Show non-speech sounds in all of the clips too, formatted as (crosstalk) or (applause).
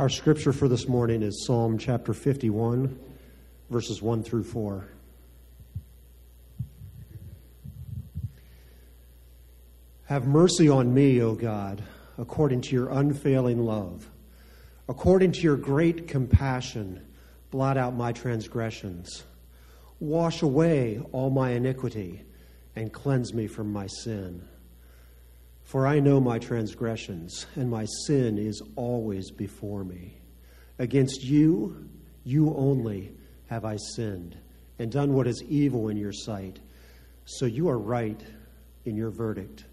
Our scripture for this morning is Psalm chapter 51, verses 1 through 4. Have mercy on me, O God, according to your unfailing love. According to your great compassion, blot out my transgressions. Wash away all my iniquity and cleanse me from my sin. For I know my transgressions, and my sin is always before me. Against you, you only, have I sinned, and done what is evil in your sight. So you are right in your verdict,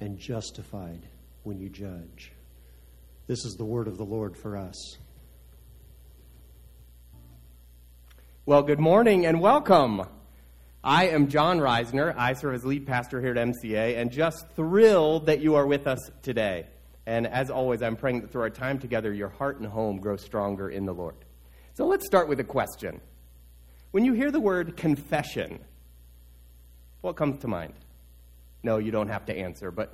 and justified when you judge. This is the word of the Lord for us. Well, good morning and welcome. I am John Reisner. I serve as lead pastor here at MCA and just thrilled that you are with us today. And as always, I'm praying that through our time together, your heart and home grow stronger in the Lord. So let's start with a question. When you hear the word confession, what comes to mind? No, you don't have to answer, but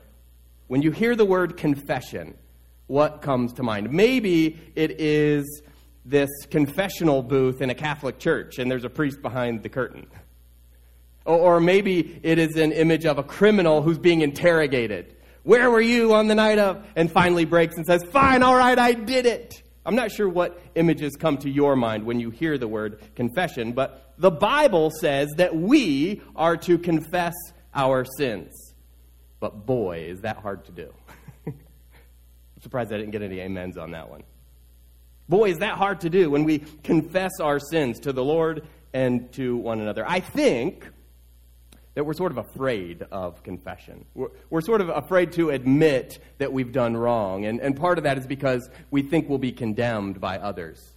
when you hear the word confession, what comes to mind? Maybe it is this confessional booth in a Catholic church and there's a priest behind the curtain. Or maybe it is an image of a criminal who's being interrogated. Where were you on the night of? And finally breaks and says, Fine, all right, I did it. I'm not sure what images come to your mind when you hear the word confession, but the Bible says that we are to confess our sins. But boy, is that hard to do. (laughs) I'm surprised I didn't get any amens on that one. Boy, is that hard to do when we confess our sins to the Lord and to one another. I think that we're sort of afraid of confession. We're, we're, sort of afraid to admit that we've done wrong. And, and part of that is because we think we'll be condemned by others.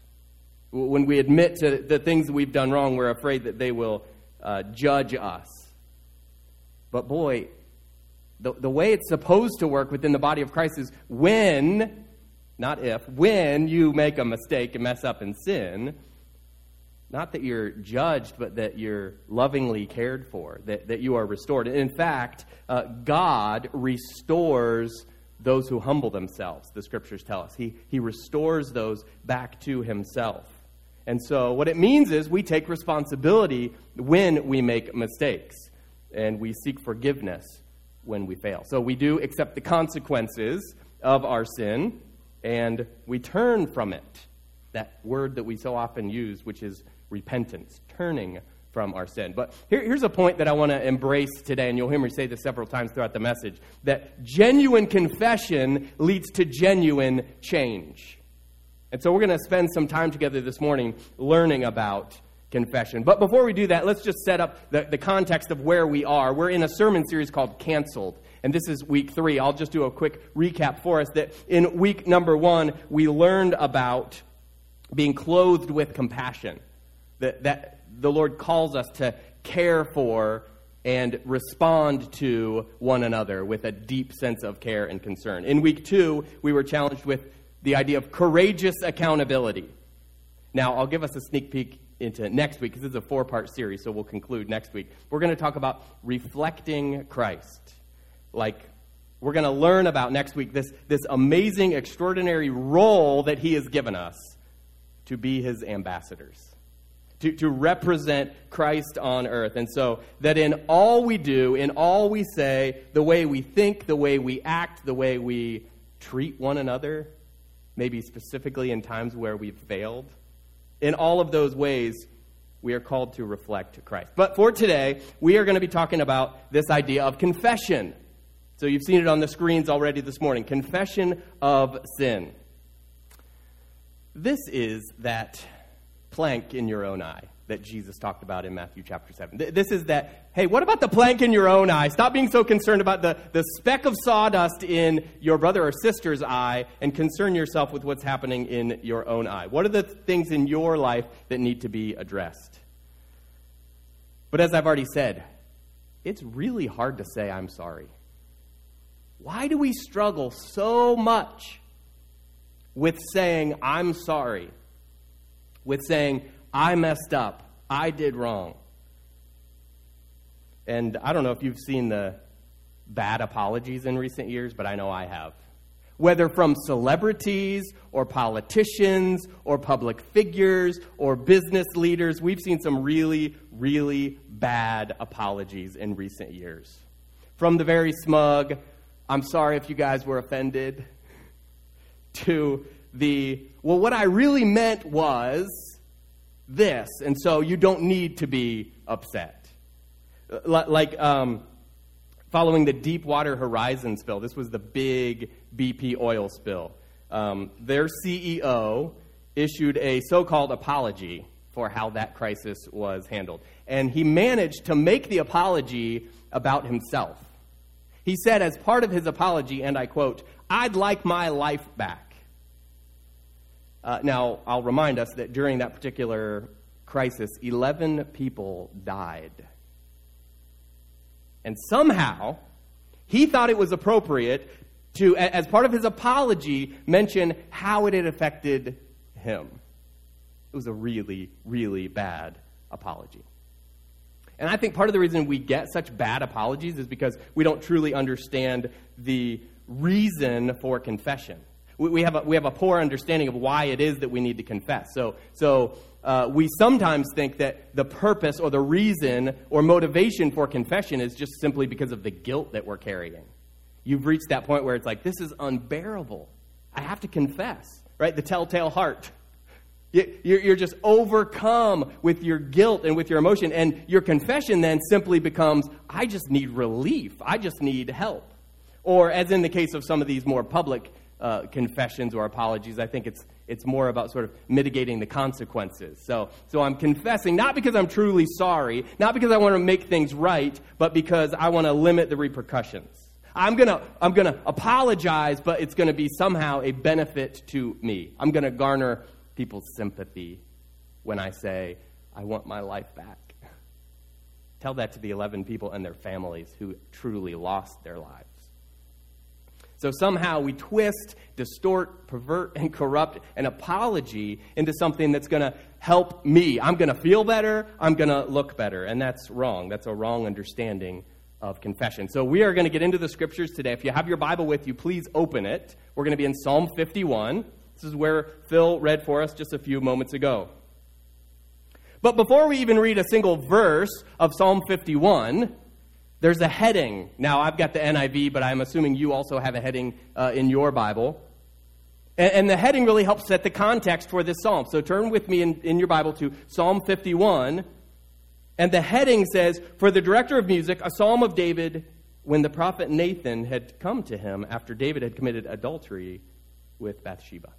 When we admit to the things that we've done wrong, we're afraid that they will uh, judge us. But boy, the, the way it's supposed to work within the body of Christ is when, not if, when you make a mistake and mess up and sin, not that you're judged, but that you're lovingly cared for, that, that you are restored. In fact, uh, God restores those who humble themselves, the scriptures tell us. He, he restores those back to himself. And so, what it means is we take responsibility when we make mistakes, and we seek forgiveness when we fail. So, we do accept the consequences of our sin, and we turn from it. That word that we so often use, which is repentance, turning from our sin. But here, here's a point that I want to embrace today, and you'll hear me say this several times throughout the message that genuine confession leads to genuine change. And so we're going to spend some time together this morning learning about confession. But before we do that, let's just set up the, the context of where we are. We're in a sermon series called Canceled. And this is week three. I'll just do a quick recap for us that in week number one, we learned about being clothed with compassion that, that the Lord calls us to care for and respond to one another with a deep sense of care and concern. In week two, we were challenged with the idea of courageous accountability. Now, I'll give us a sneak peek into next week because this is a four part series, so we'll conclude next week. We're going to talk about reflecting Christ. Like, we're going to learn about next week this, this amazing, extraordinary role that He has given us to be His ambassadors to, to represent Christ on earth. And so that in all we do, in all we say, the way we think, the way we act, the way we treat one another, maybe specifically in times where we've failed, in all of those ways, we are called to reflect Christ. But for today, we are going to be talking about this idea of confession. So you've seen it on the screens already this morning confession of sin. This is that plank in your own eye that Jesus talked about in Matthew chapter 7. This is that, hey, what about the plank in your own eye? Stop being so concerned about the, the speck of sawdust in your brother or sister's eye and concern yourself with what's happening in your own eye. What are the things in your life that need to be addressed? But as I've already said, it's really hard to say, I'm sorry. Why do we struggle so much with saying, I'm sorry? With saying, I messed up, I did wrong. And I don't know if you've seen the bad apologies in recent years, but I know I have. whether from celebrities or politicians or public figures or business leaders. We've seen some really, really bad apologies in recent years. From the very smug, I'm sorry if you guys were offended, (laughs) to the, well, what I really meant was this, and so you don't need to be upset. Like, um, following the Deepwater Horizon spill. This was the big BP oil spill. Um, their CEO issued a so called apology for how that crisis was handled. And he managed to make the apology about himself. He said, as part of his apology, and I quote, I'd like my life back. Uh, now, I'll remind us that during that particular crisis, 11 people died. And somehow, he thought it was appropriate to, as part of his apology, mention how it had affected him. It was a really, really bad apology. And I think part of the reason we get such bad apologies is because we don't truly understand the reason for confession. We, have, a, we have a poor understanding of why it is that we need to confess. So, so uh, we sometimes think that the purpose or the reason or motivation for confession is just simply because of the guilt that we're carrying. You've reached that point where it's like, this is unbearable. I have to confess, right? The telltale heart. You're just overcome with your guilt and with your emotion. And your confession then simply becomes, I just need relief. I just need help. Or, as in the case of some of these more public uh, confessions or apologies, I think it's it's more about sort of mitigating the consequences. So, so I'm confessing not because I'm truly sorry, not because I want to make things right, but because I want to limit the repercussions. I'm going to I'm going to apologize, but it's going to be somehow a benefit to me. I'm going to garner people's sympathy when I say, I want my life back. Tell that to the 11 people and their families who truly lost their lives. So somehow we twist, distort, pervert, and corrupt an apology into something that's going to help me. I'm going to feel better. I'm going to look better. And that's wrong. That's a wrong understanding of confession. So we are going to get into the scriptures today. If you have your Bible with you, please open it. We're going to be in Psalm 51. This is where Phil read for us just a few moments ago. But before we even read a single verse of Psalm 51, there's a heading. Now, I've got the NIV, but I'm assuming you also have a heading uh, in your Bible. And, and, the heading really helps set the context for this psalm. So turn with me in, in your Bible to Psalm 51. And the heading says, For the director of music, a psalm of David when the prophet Nathan had come to him after David had committed adultery with Bathsheba.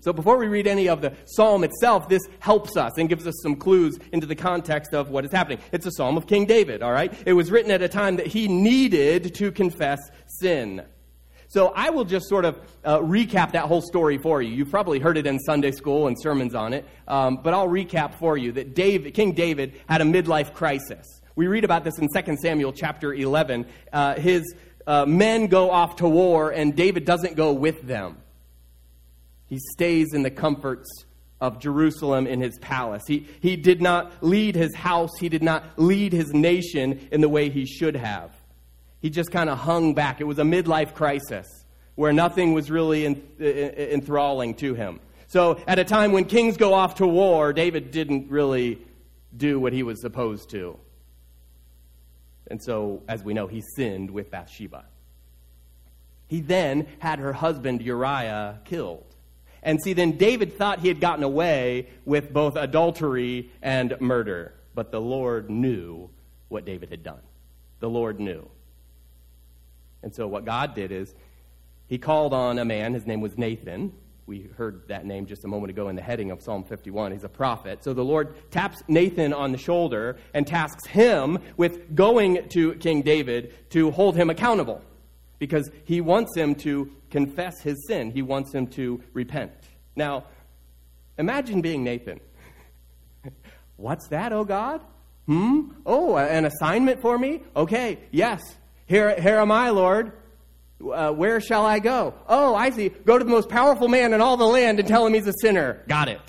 So before we read any of the psalm itself, this helps us and gives us some clues into the context of what is happening. It's a psalm of King David, all right? It was written at a time that he needed to confess sin. So I will just sort of uh, recap that whole story for you. You've probably heard it in Sunday school and sermons on it, um, but I'll recap for you that David, King David had a midlife crisis. We read about this in 2 Samuel chapter 11. Uh, his uh, men go off to war, and David doesn't go with them. He stays in the comforts of Jerusalem in his palace. He, he did not lead his house, he did not lead his nation in the way he should have. He just kind of hung back. It was a midlife crisis where nothing was really enthralling to him. So, at a time when kings go off to war, David didn't really do what he was supposed to. And so, as we know, he sinned with Bathsheba. He then had her husband Uriah killed. And see, then David thought he had gotten away with both adultery and murder. But the Lord knew what David had done. The Lord knew. And so what God did is he called on a man. His name was Nathan. We heard that name just a moment ago in the heading of Psalm 51. He's a prophet. So the Lord taps Nathan on the shoulder and tasks him with going to King David to hold him accountable because he wants him to confess his sin. He wants him to repent. Now, imagine being Nathan. (laughs) What's that, oh God? Hmm? Oh, an assignment for me? Okay, yes. Here, here am I, Lord. Uh, where shall I go? Oh, I see. Go to the most powerful man in all the land and tell him he's a sinner. Got it.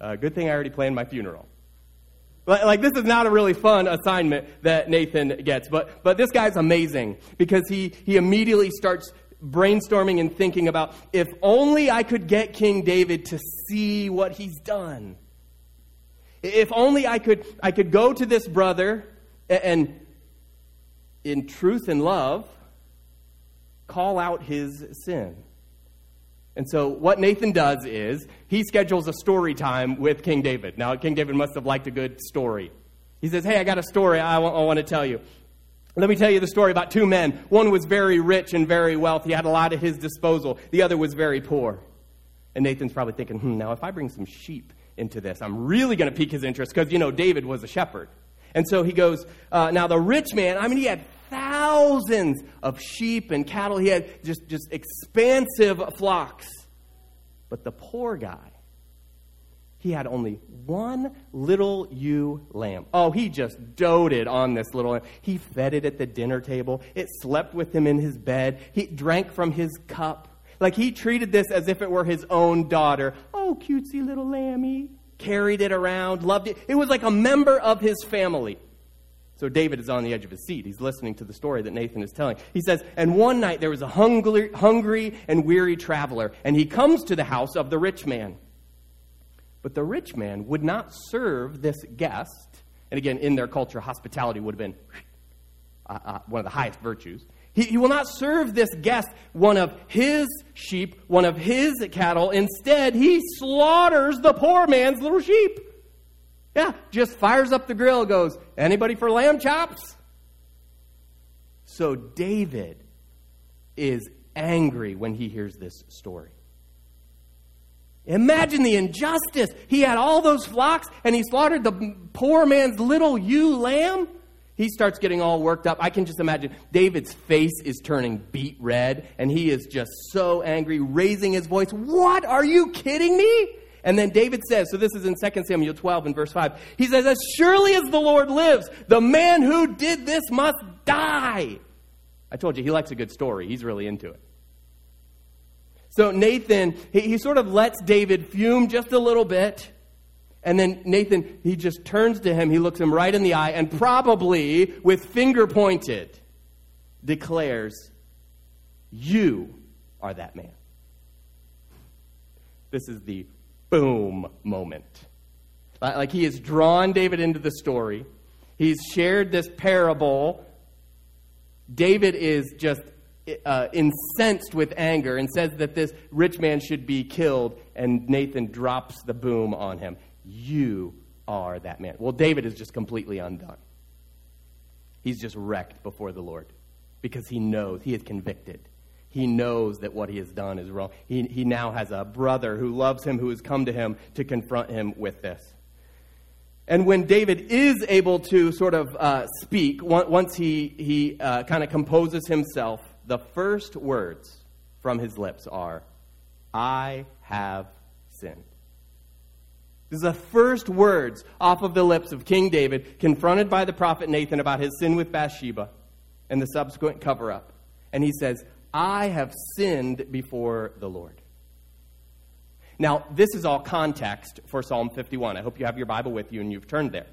Uh, good thing I already planned my funeral. Like, this is not a really fun assignment that Nathan gets, but, but this guy's amazing because he, he immediately starts brainstorming and thinking about if only I could get King David to see what he's done. If only I could, I could go to this brother and, in truth and love, call out his sin. And so, what Nathan does is he schedules a story time with King David. Now, King David must have liked a good story. He says, Hey, I got a story I want, I want to tell you. Let me tell you the story about two men. One was very rich and very wealthy, had a lot at his disposal. The other was very poor. And Nathan's probably thinking, hmm, now if I bring some sheep into this, I'm really going to pique his interest because, you know, David was a shepherd. And so he goes, uh, now the rich man, I mean, he had thousands of sheep and cattle. He had just, just expansive flocks. But the poor guy, he had only one little ewe lamb. Oh, he just doted on this little lamb. He fed it at the dinner table. It slept with him in his bed. He drank from his cup. Like he treated this as if it were his own daughter. Oh, cutesy little lammy. Carried it around, loved it. It was like a member of his family. So David is on the edge of his seat. He's listening to the story that Nathan is telling. He says, And one night there was a hungry, hungry and weary traveler, and he comes to the house of the rich man. But the rich man would not serve this guest. And again, in their culture, hospitality would have been uh, uh, one of the highest virtues. He, he will not serve this guest one of his sheep, one of his cattle. Instead, he slaughters the poor man's little sheep. Yeah, just fires up the grill, goes, Anybody for lamb chops? So David is angry when he hears this story. Imagine the injustice. He had all those flocks and he slaughtered the poor man's little ewe lamb. He starts getting all worked up. I can just imagine David's face is turning beet red and he is just so angry, raising his voice. What? Are you kidding me? And then David says, so this is in 2 Samuel 12 and verse 5. He says, As surely as the Lord lives, the man who did this must die. I told you, he likes a good story. He's really into it. So Nathan, he, he sort of lets David fume just a little bit. And then Nathan, he just turns to him, he looks him right in the eye, and probably with finger pointed, declares, You are that man. This is the boom moment. Like he has drawn David into the story, he's shared this parable. David is just uh, incensed with anger and says that this rich man should be killed, and Nathan drops the boom on him. You are that man. Well, David is just completely undone. He's just wrecked before the Lord because he knows, he is convicted. He knows that what he has done is wrong. He, he now has a brother who loves him, who has come to him to confront him with this. And when David is able to sort of uh, speak, once he, he uh, kind of composes himself, the first words from his lips are, I have sinned. This is the first words off of the lips of King David, confronted by the prophet Nathan about his sin with Bathsheba and the subsequent cover up. And he says, I have sinned before the Lord. Now, this is all context for Psalm 51. I hope you have your Bible with you and you've turned there.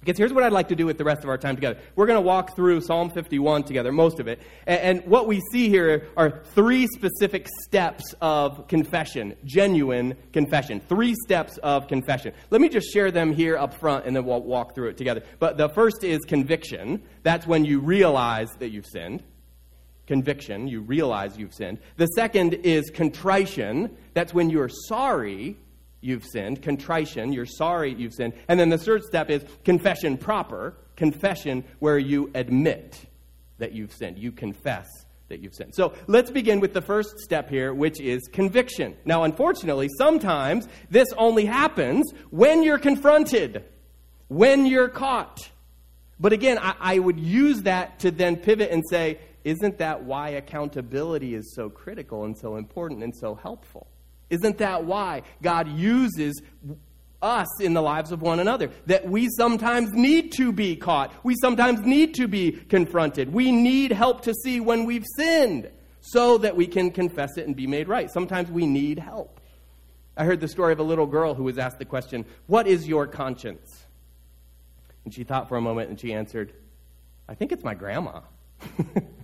Because here's what I'd like to do with the rest of our time together. We're going to walk through Psalm 51 together, most of it. And, what we see here are three specific steps of confession, genuine confession. Three steps of confession. Let me just share them here up front and then we'll walk through it together. But the first is conviction. That's when you realize that you've sinned. Conviction, you realize you've sinned. The second is contrition. That's when you're sorry you've sinned, contrition, you're sorry you've sinned. And then the third step is confession proper, confession where you admit that you've sinned. You confess that you've sinned. So let's begin with the first step here, which is conviction. Now, unfortunately, sometimes this only happens when you're confronted, when you're caught. But again, I, I would use that to then pivot and say, isn't that why accountability is so critical and so important and so helpful? Isn't that why God uses us in the lives of one another? That we sometimes need to be caught. We sometimes need to be confronted. We need help to see when we've sinned so that we can confess it and be made right. Sometimes we need help. I heard the story of a little girl who was asked the question, What is your conscience? And she thought for a moment and she answered, I think it's my grandma. (laughs)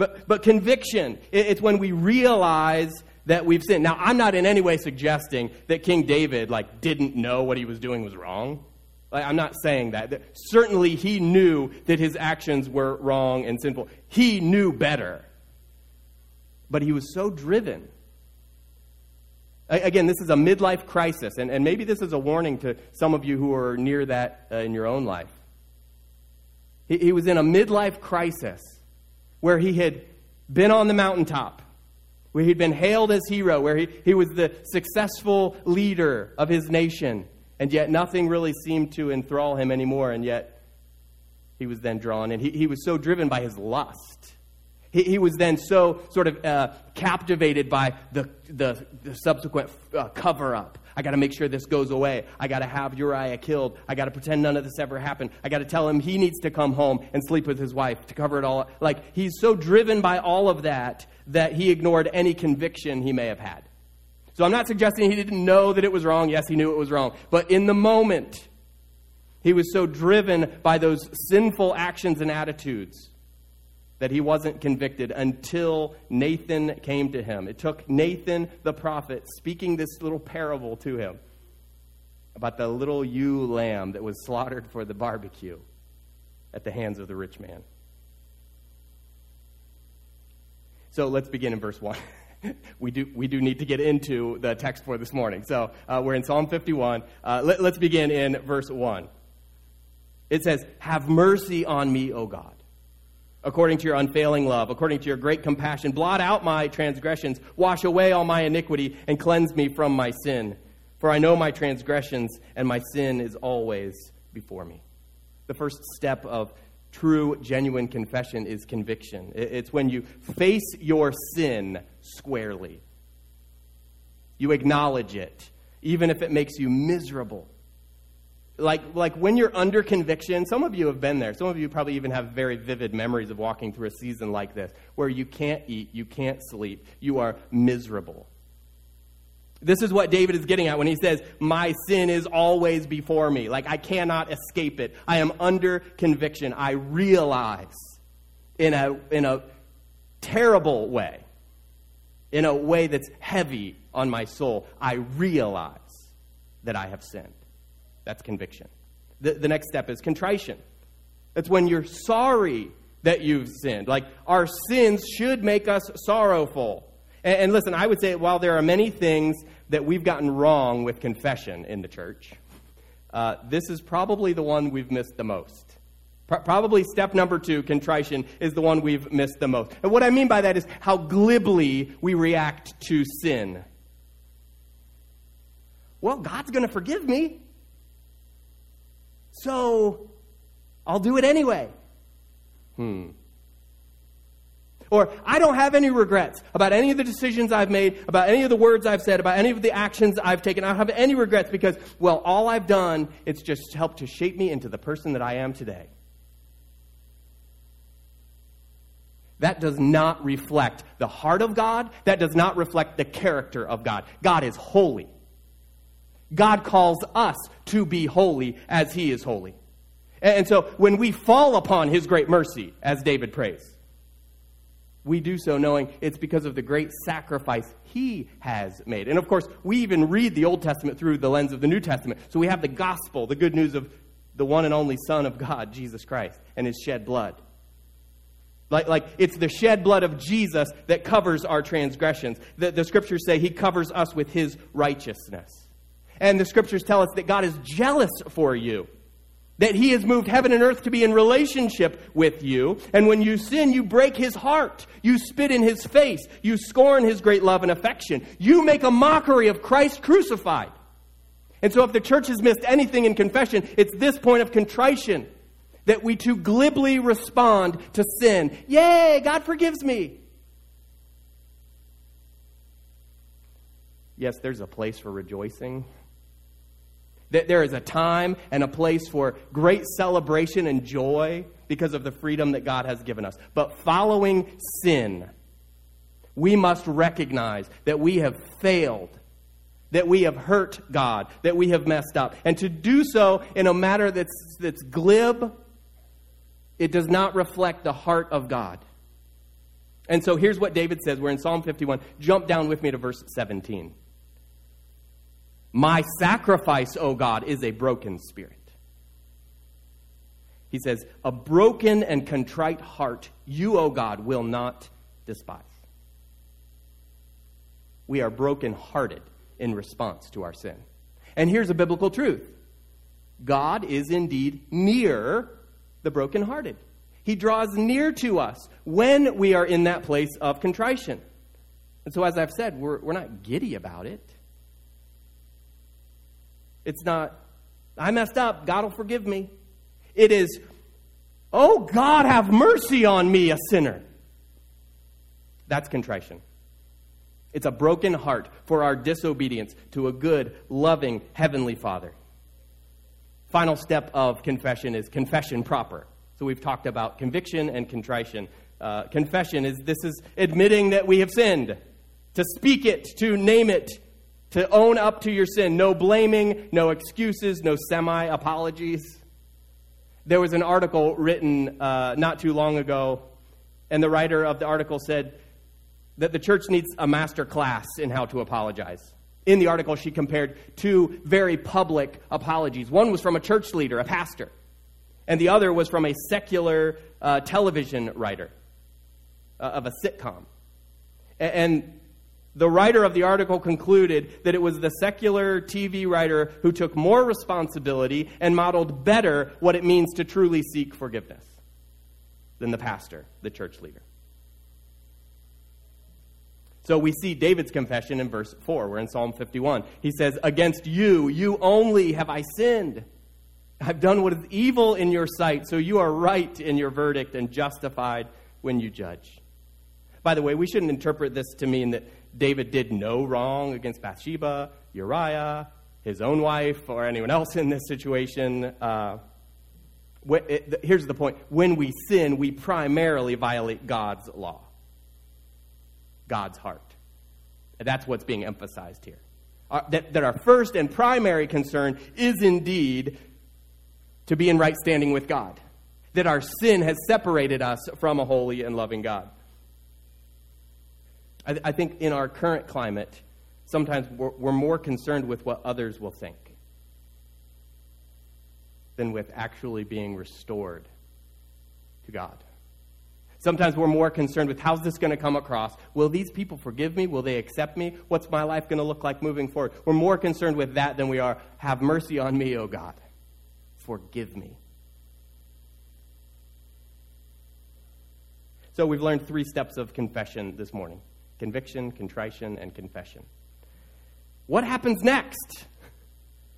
But, but conviction, it's when we realize that we've sinned. Now, I'm not in any way suggesting that King David, like, didn't know what he was doing was wrong. Like, I'm not saying that. Certainly, he knew that his actions were wrong and sinful. He knew better. But he was so driven. Again, this is a midlife crisis, and, and maybe this is a warning to some of you who are near that uh, in your own life. He, he was in a midlife crisis where he had been on the mountaintop, where he'd been hailed as hero, where he, he was the successful leader of his nation, and yet nothing really seemed to enthrall him anymore, and yet he was then drawn, and he, he was so driven by his lust. He, he was then so sort of uh, captivated by the, the, the subsequent uh, cover up I got to make sure this goes away. I got to have Uriah killed. I got to pretend none of this ever happened. I got to tell him he needs to come home and sleep with his wife to cover it all. Like, he's so driven by all of that that he ignored any conviction he may have had. So I'm not suggesting he didn't know that it was wrong. Yes, he knew it was wrong. But in the moment, he was so driven by those sinful actions and attitudes that he wasn't convicted until Nathan came to him. It took Nathan the prophet speaking this little parable to him about the little ewe lamb that was slaughtered for the barbecue at the hands of the rich man. So let's begin in verse 1. (laughs) we, do, we do need to get into the text for this morning. So uh, we're in Psalm 51. Uh, let, let's begin in verse 1. It says, Have mercy on me, O God according to your unfailing love, according to your great compassion. Blot out my transgressions, wash away all my iniquity, and cleanse me from my sin. For I know my transgressions, and my sin is always before me. The first step of true, genuine confession is conviction. It's when you face your sin squarely, you acknowledge it, even if it makes you miserable like, like when you're under conviction, some of you have been there. Some of you probably even have very vivid memories of walking through a season like this, where you can't eat, you can't sleep, you are miserable. This is what David is getting at when he says, My sin is always before me. Like, I cannot escape it. I am under conviction. I realize in a, in a terrible way, in a way that's heavy on my soul, I realize that I have sinned. That's conviction. The, the next step is contrition. That's when you're sorry that you've sinned. Like, our sins should make us sorrowful. And, and, listen, I would say while there are many things that we've gotten wrong with confession in the church, uh, this is probably the one we've missed the most. Probably step number two, contrition, is the one we've missed the most. And what I mean by that is how glibly we react to sin. Well, God's going to forgive me. So I'll do it anyway. Hmm. Or I don't have any regrets about any of the decisions I've made, about any of the words I've said, about any of the actions I've taken. I don't have any regrets because, well, all I've done, it's just helped to shape me into the person that I am today. That does not reflect the heart of God. That does not reflect the character of God. God is holy. God calls us to be holy as he is holy. And so when we fall upon his great mercy, as David prays, we do so knowing it's because of the great sacrifice he has made. And of course, we even read the Old Testament through the lens of the New Testament. So we have the gospel, the good news of the one and only Son of God, Jesus Christ, and his shed blood. Like, like it's the shed blood of Jesus that covers our transgressions. The, the scriptures say he covers us with his righteousness. And the scriptures tell us that God is jealous for you. That he has moved heaven and earth to be in relationship with you. And when you sin, you break his heart. You spit in his face. You scorn his great love and affection. You make a mockery of Christ crucified. And so if the church has missed anything in confession, it's this point of contrition. That we too glibly respond to sin. Yay, God forgives me. Yes, there's a place for rejoicing that there is a time and a place for great celebration and joy because of the freedom that God has given us. But following sin, we must recognize that we have failed, that we have hurt God, that we have messed up. And to do so in a manner that's, that's glib, it does not reflect the heart of God. And so here's what David says. We're in Psalm 51. Jump down with me to verse 17. My sacrifice, O God, is a broken spirit. He says, A broken and contrite heart, you, O God, will not despise. We are broken-hearted in response to our sin. And here's a biblical truth God is indeed near the brokenhearted. He draws near to us when we are in that place of contrition. And so, as I've said, we're, we're not giddy about it. It's not, I messed up, God will forgive me. It is, oh, God, have mercy on me, a sinner. That's contrition. It's a broken heart for our disobedience to a good, loving, heavenly Father. Final step of confession is confession proper. So we've talked about conviction and contrition. Uh, confession is this is admitting that we have sinned, to speak it, to name it, to own up to your sin. No blaming, no excuses, no semi apologies. There was an article written uh, not too long ago, and the writer of the article said that the church needs a master class in how to apologize. In the article, she compared two very public apologies. One was from a church leader, a pastor, and the other was from a secular uh, television writer uh, of a sitcom. And the writer of the article concluded that it was the secular TV writer who took more responsibility and modeled better what it means to truly seek forgiveness than the pastor, the church leader. So we see David's confession in verse 4. We're in Psalm 51. He says, Against you, you only have I sinned. I've done what is evil in your sight, so you are right in your verdict and justified when you judge. By the way, we shouldn't interpret this to mean that David did no wrong against Bathsheba, Uriah, his own wife, or anyone else in this situation. Uh, here's the point when we sin, we primarily violate God's law, God's heart. That's what's being emphasized here. That, that our first and primary concern is indeed to be in right standing with God. That our sin has separated us from a holy and loving God. I, I think in our current climate, sometimes we're, we're more concerned with what others will think than with actually being restored to God. Sometimes we're more concerned with how's this going to come across? Will these people forgive me? Will they accept me? What's my life going to look like moving forward? We're more concerned with that than we are, have mercy on me, O God. Forgive me. So we've learned three steps of confession this morning conviction, contrition, and confession. What happens next? (laughs)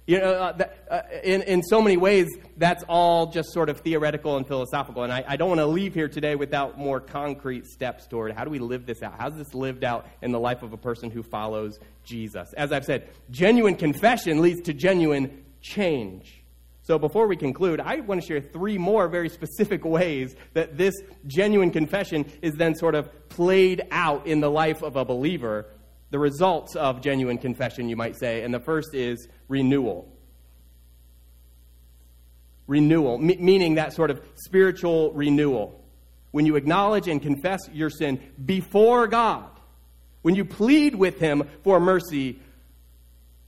You know, uh, that, uh, in, in so many ways, that's all just sort of theoretical and philosophical. And I, I don't want to leave here today without more concrete steps toward how do we live this out? How's this lived out in the life of a person who follows Jesus? As I've said, genuine confession leads to genuine change. So before we conclude, I want to share three more very specific ways that this genuine confession is then sort of played out in the life of a believer. The results of genuine confession, you might say. And the first is renewal. Renewal, meaning that sort of spiritual renewal. When you acknowledge and confess your sin before God, when you plead with Him for mercy,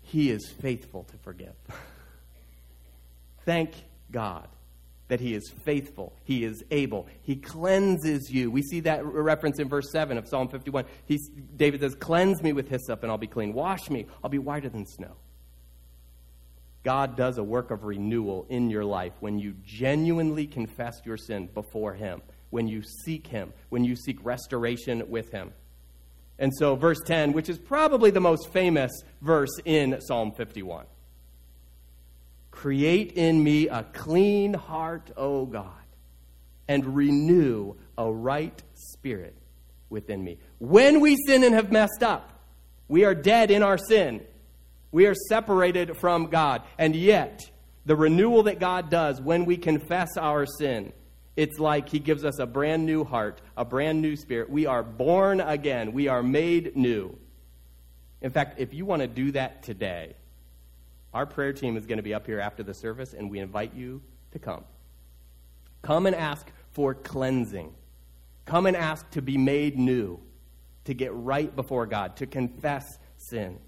He is faithful to forgive. (laughs) Thank God that he is faithful. He is able. He cleanses you. We see that reference in verse 7 of Psalm 51. He's, David says, Cleanse me with hyssop and I'll be clean. Wash me, I'll be whiter than snow. God does a work of renewal in your life when you genuinely confess your sin before Him, when you seek Him, when you seek restoration with Him. And so, verse 10, which is probably the most famous verse in Psalm 51 Create in me a clean heart, O God, and renew a right spirit within me. When we sin and have messed up, we are dead in our sin. We are separated from God. And yet, the renewal that God does when we confess our sin, it's like He gives us a brand new heart, a brand new spirit. We are born again, we are made new. In fact, if you want to do that today, our prayer team is going to be up here after the service, and we invite you to come. Come and ask for cleansing. come and ask to be made new, to get right before God, to confess sin,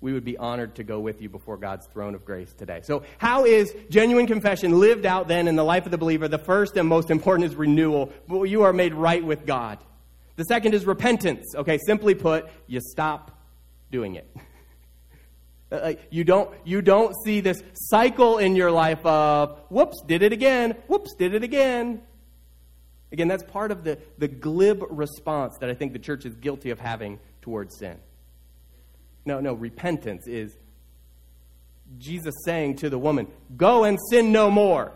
we would be honored to go with you before God's throne of grace today. So, how is genuine confession lived out then in the life of the believer? The first and most important is renewal. You are made right with God. The second is repentance. Okay, simply put, you stop doing it. (laughs) Uh, you don't, you don't see this cycle in your life of, whoops, did it again, whoops, did it again. Again, that's part of the, the glib response that I think the church is guilty of having towards sin. No, no, repentance is Jesus saying to the woman, Go and sin no more.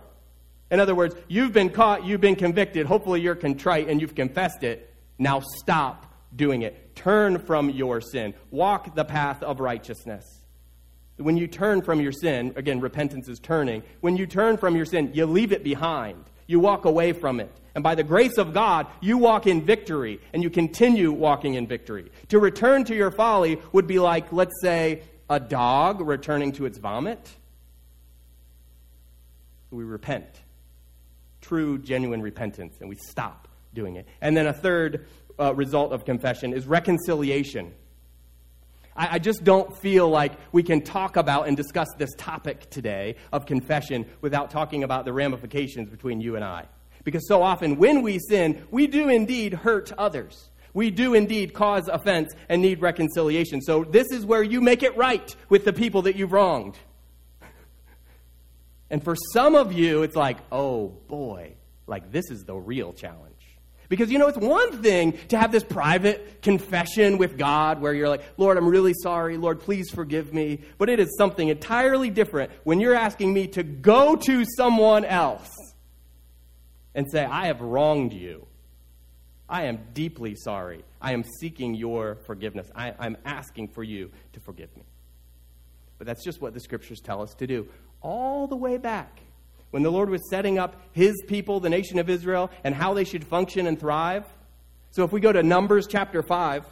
In other words, you've been caught, you've been convicted, hopefully you're contrite and you've confessed it. Now stop doing it. Turn from your sin. Walk the path of righteousness. When you turn from your sin, again, repentance is turning. When you turn from your sin, you leave it behind. You walk away from it. And by the grace of God, you walk in victory and you continue walking in victory. To return to your folly would be like, let's say, a dog returning to its vomit. We repent. True, genuine repentance, and we stop doing it. And then a third uh, result of confession is reconciliation. I, I just don't feel like we can talk about and discuss this topic today of confession without talking about the ramifications between you and I. Because so often when we sin, we do indeed hurt others. We do indeed cause offense and need reconciliation. So this is where you make it right with the people that you've wronged. And for some of you, it's like, oh boy, like this is the real challenge. Because you know, it's one thing to have this private confession with God where you're like, Lord, I'm really sorry. Lord, please forgive me. But it is something entirely different when you're asking me to go to someone else and say, I have wronged you. I am deeply sorry. I am seeking your forgiveness. I, am asking for you to forgive me. But that's just what the scriptures tell us to do. All the way back, when the Lord was setting up his people, the nation of Israel, and how they should function and thrive. So if we go to Numbers chapter 5,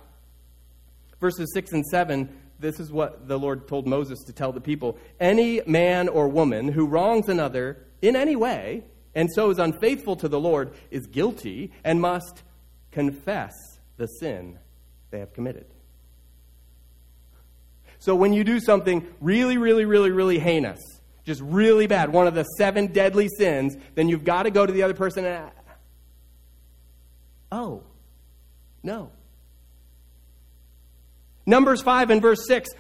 verses 6 and 7, this is what the Lord told Moses to tell the people Any man or woman who wrongs another in any way, and so is unfaithful to the Lord is guilty and must confess the sin they have committed. So when you do something really, really, really, really heinous, just really bad, one of the seven deadly sins, then you've got to go to the other person and, oh, no. Numbers 5 and verse 6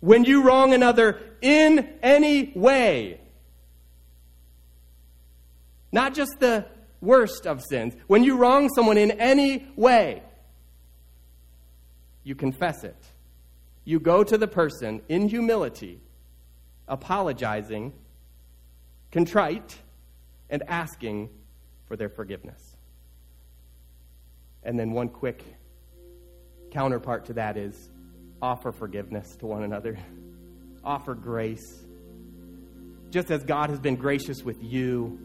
when you wrong another in any way, not just the worst of sins. When you wrong someone in any way, you confess it. You go to the person in humility, apologizing, contrite, and asking for their forgiveness. And then one quick counterpart to that is offer forgiveness to one another, (laughs) offer grace. Just as God has been gracious with you,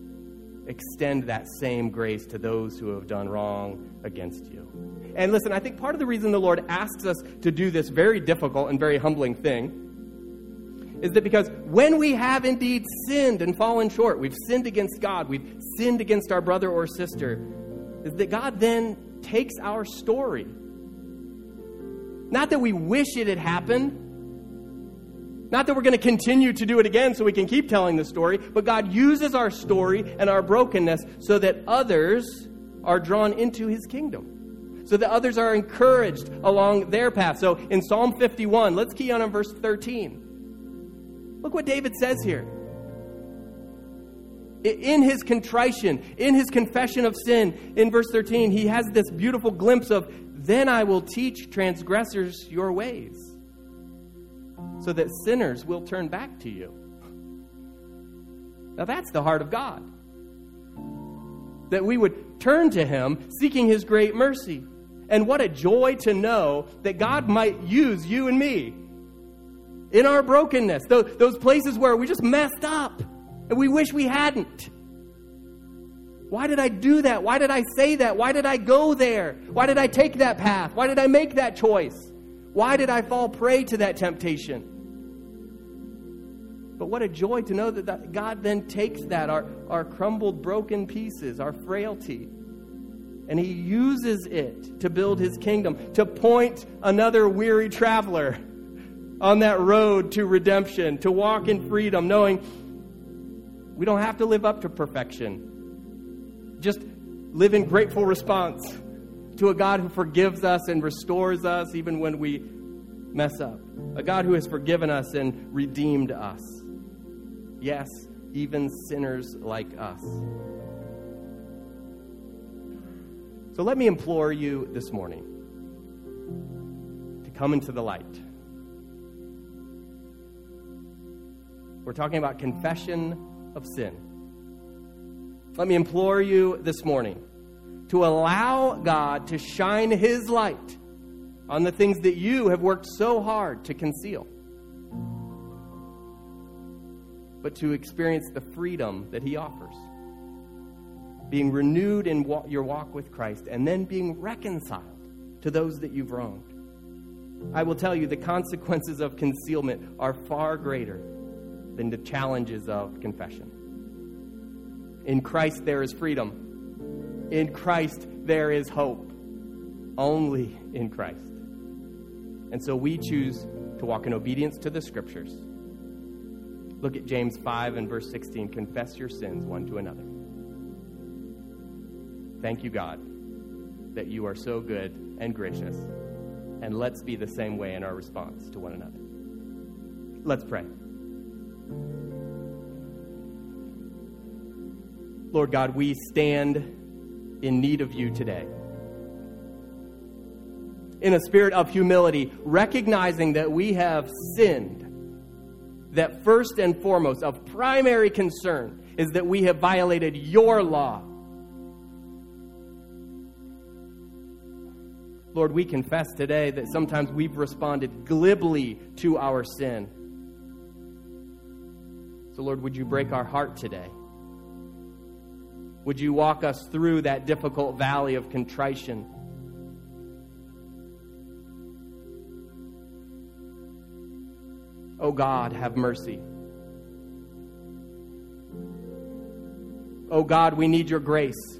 extend that same grace to those who have done wrong against you. And listen, I think part of the reason the Lord asks us to do this very difficult and very humbling thing is that because when we have indeed sinned and fallen short, we've sinned against God, we've sinned against our brother or sister, is that God then takes our story. Not that we wish it had happened, not that we're going to continue to do it again so we can keep telling the story, but God uses our story and our brokenness so that others are drawn into his kingdom. So that others are encouraged along their path. So in Psalm 51, let's key on verse 13. Look what David says here. In his contrition, in his confession of sin, in verse 13, he has this beautiful glimpse of, Then I will teach transgressors your ways so that sinners will turn back to you. Now that's the heart of God. That we would turn to Him seeking His great mercy. And what a joy to know that God might use you and me in our brokenness, those, places where we just messed up and we wish we hadn't. Why did I do that? Why did I say that? Why did I go there? Why did I take that path? Why did I make that choice? Why did I fall prey to that temptation? But what a joy to know that, that God then takes that, our, our crumbled, broken pieces, our frailty, And he uses it to build his kingdom, to point another weary traveler on that road to redemption, to walk in freedom, knowing we don't have to live up to perfection. Just live in grateful response to a God who forgives us and restores us even when we mess up. A God who has forgiven us and redeemed us. Yes, even sinners like us. So let me implore you this morning to come into the light. We're talking about confession of sin. Let me implore you this morning to allow God to shine His light on the things that you have worked so hard to conceal, but to experience the freedom that He offers. Being renewed in your walk with Christ, and then being reconciled to those that you've wronged. I will tell you the consequences of concealment are far greater than the challenges of confession. In Christ there is freedom. In Christ there is hope. Only in Christ. And so we choose to walk in obedience to the scriptures. Look at James 5 and verse 16. Confess your sins one to another. Thank you, God, that you are so good and gracious. And let's be the same way in our response to one another. Let's pray. Lord God, we stand in need of you today. In a spirit of humility, recognizing that we have sinned, that first and foremost, of primary concern, is that we have violated your law. Lord, we confess today that sometimes we've responded glibly to our sin. So, Lord, would you break our heart today? Would you walk us through that difficult valley of contrition? Oh God, have mercy. Oh God, we need your grace.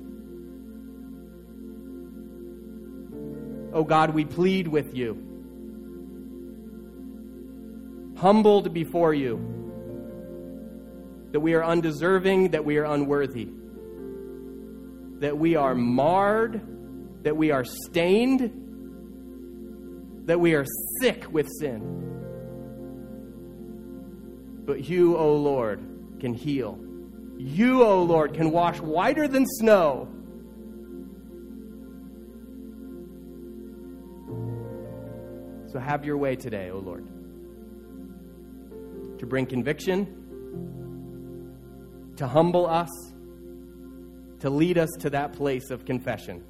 Oh God, we plead with you. Humbled before you that we are undeserving, that we are unworthy that we are marred, that we are stained, that we are sick with sin. But you, O Lord, can heal. You, O Lord, can wash whiter than snow. So have your way today, O Lord, to bring conviction, to humble us to lead us to that place of confession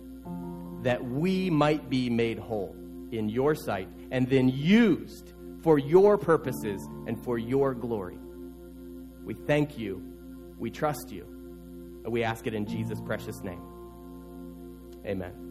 that we might be made whole in your sight and then used for your purposes and for your glory. We thank you. We trust you. And we ask it in Jesus' precious name. Amen.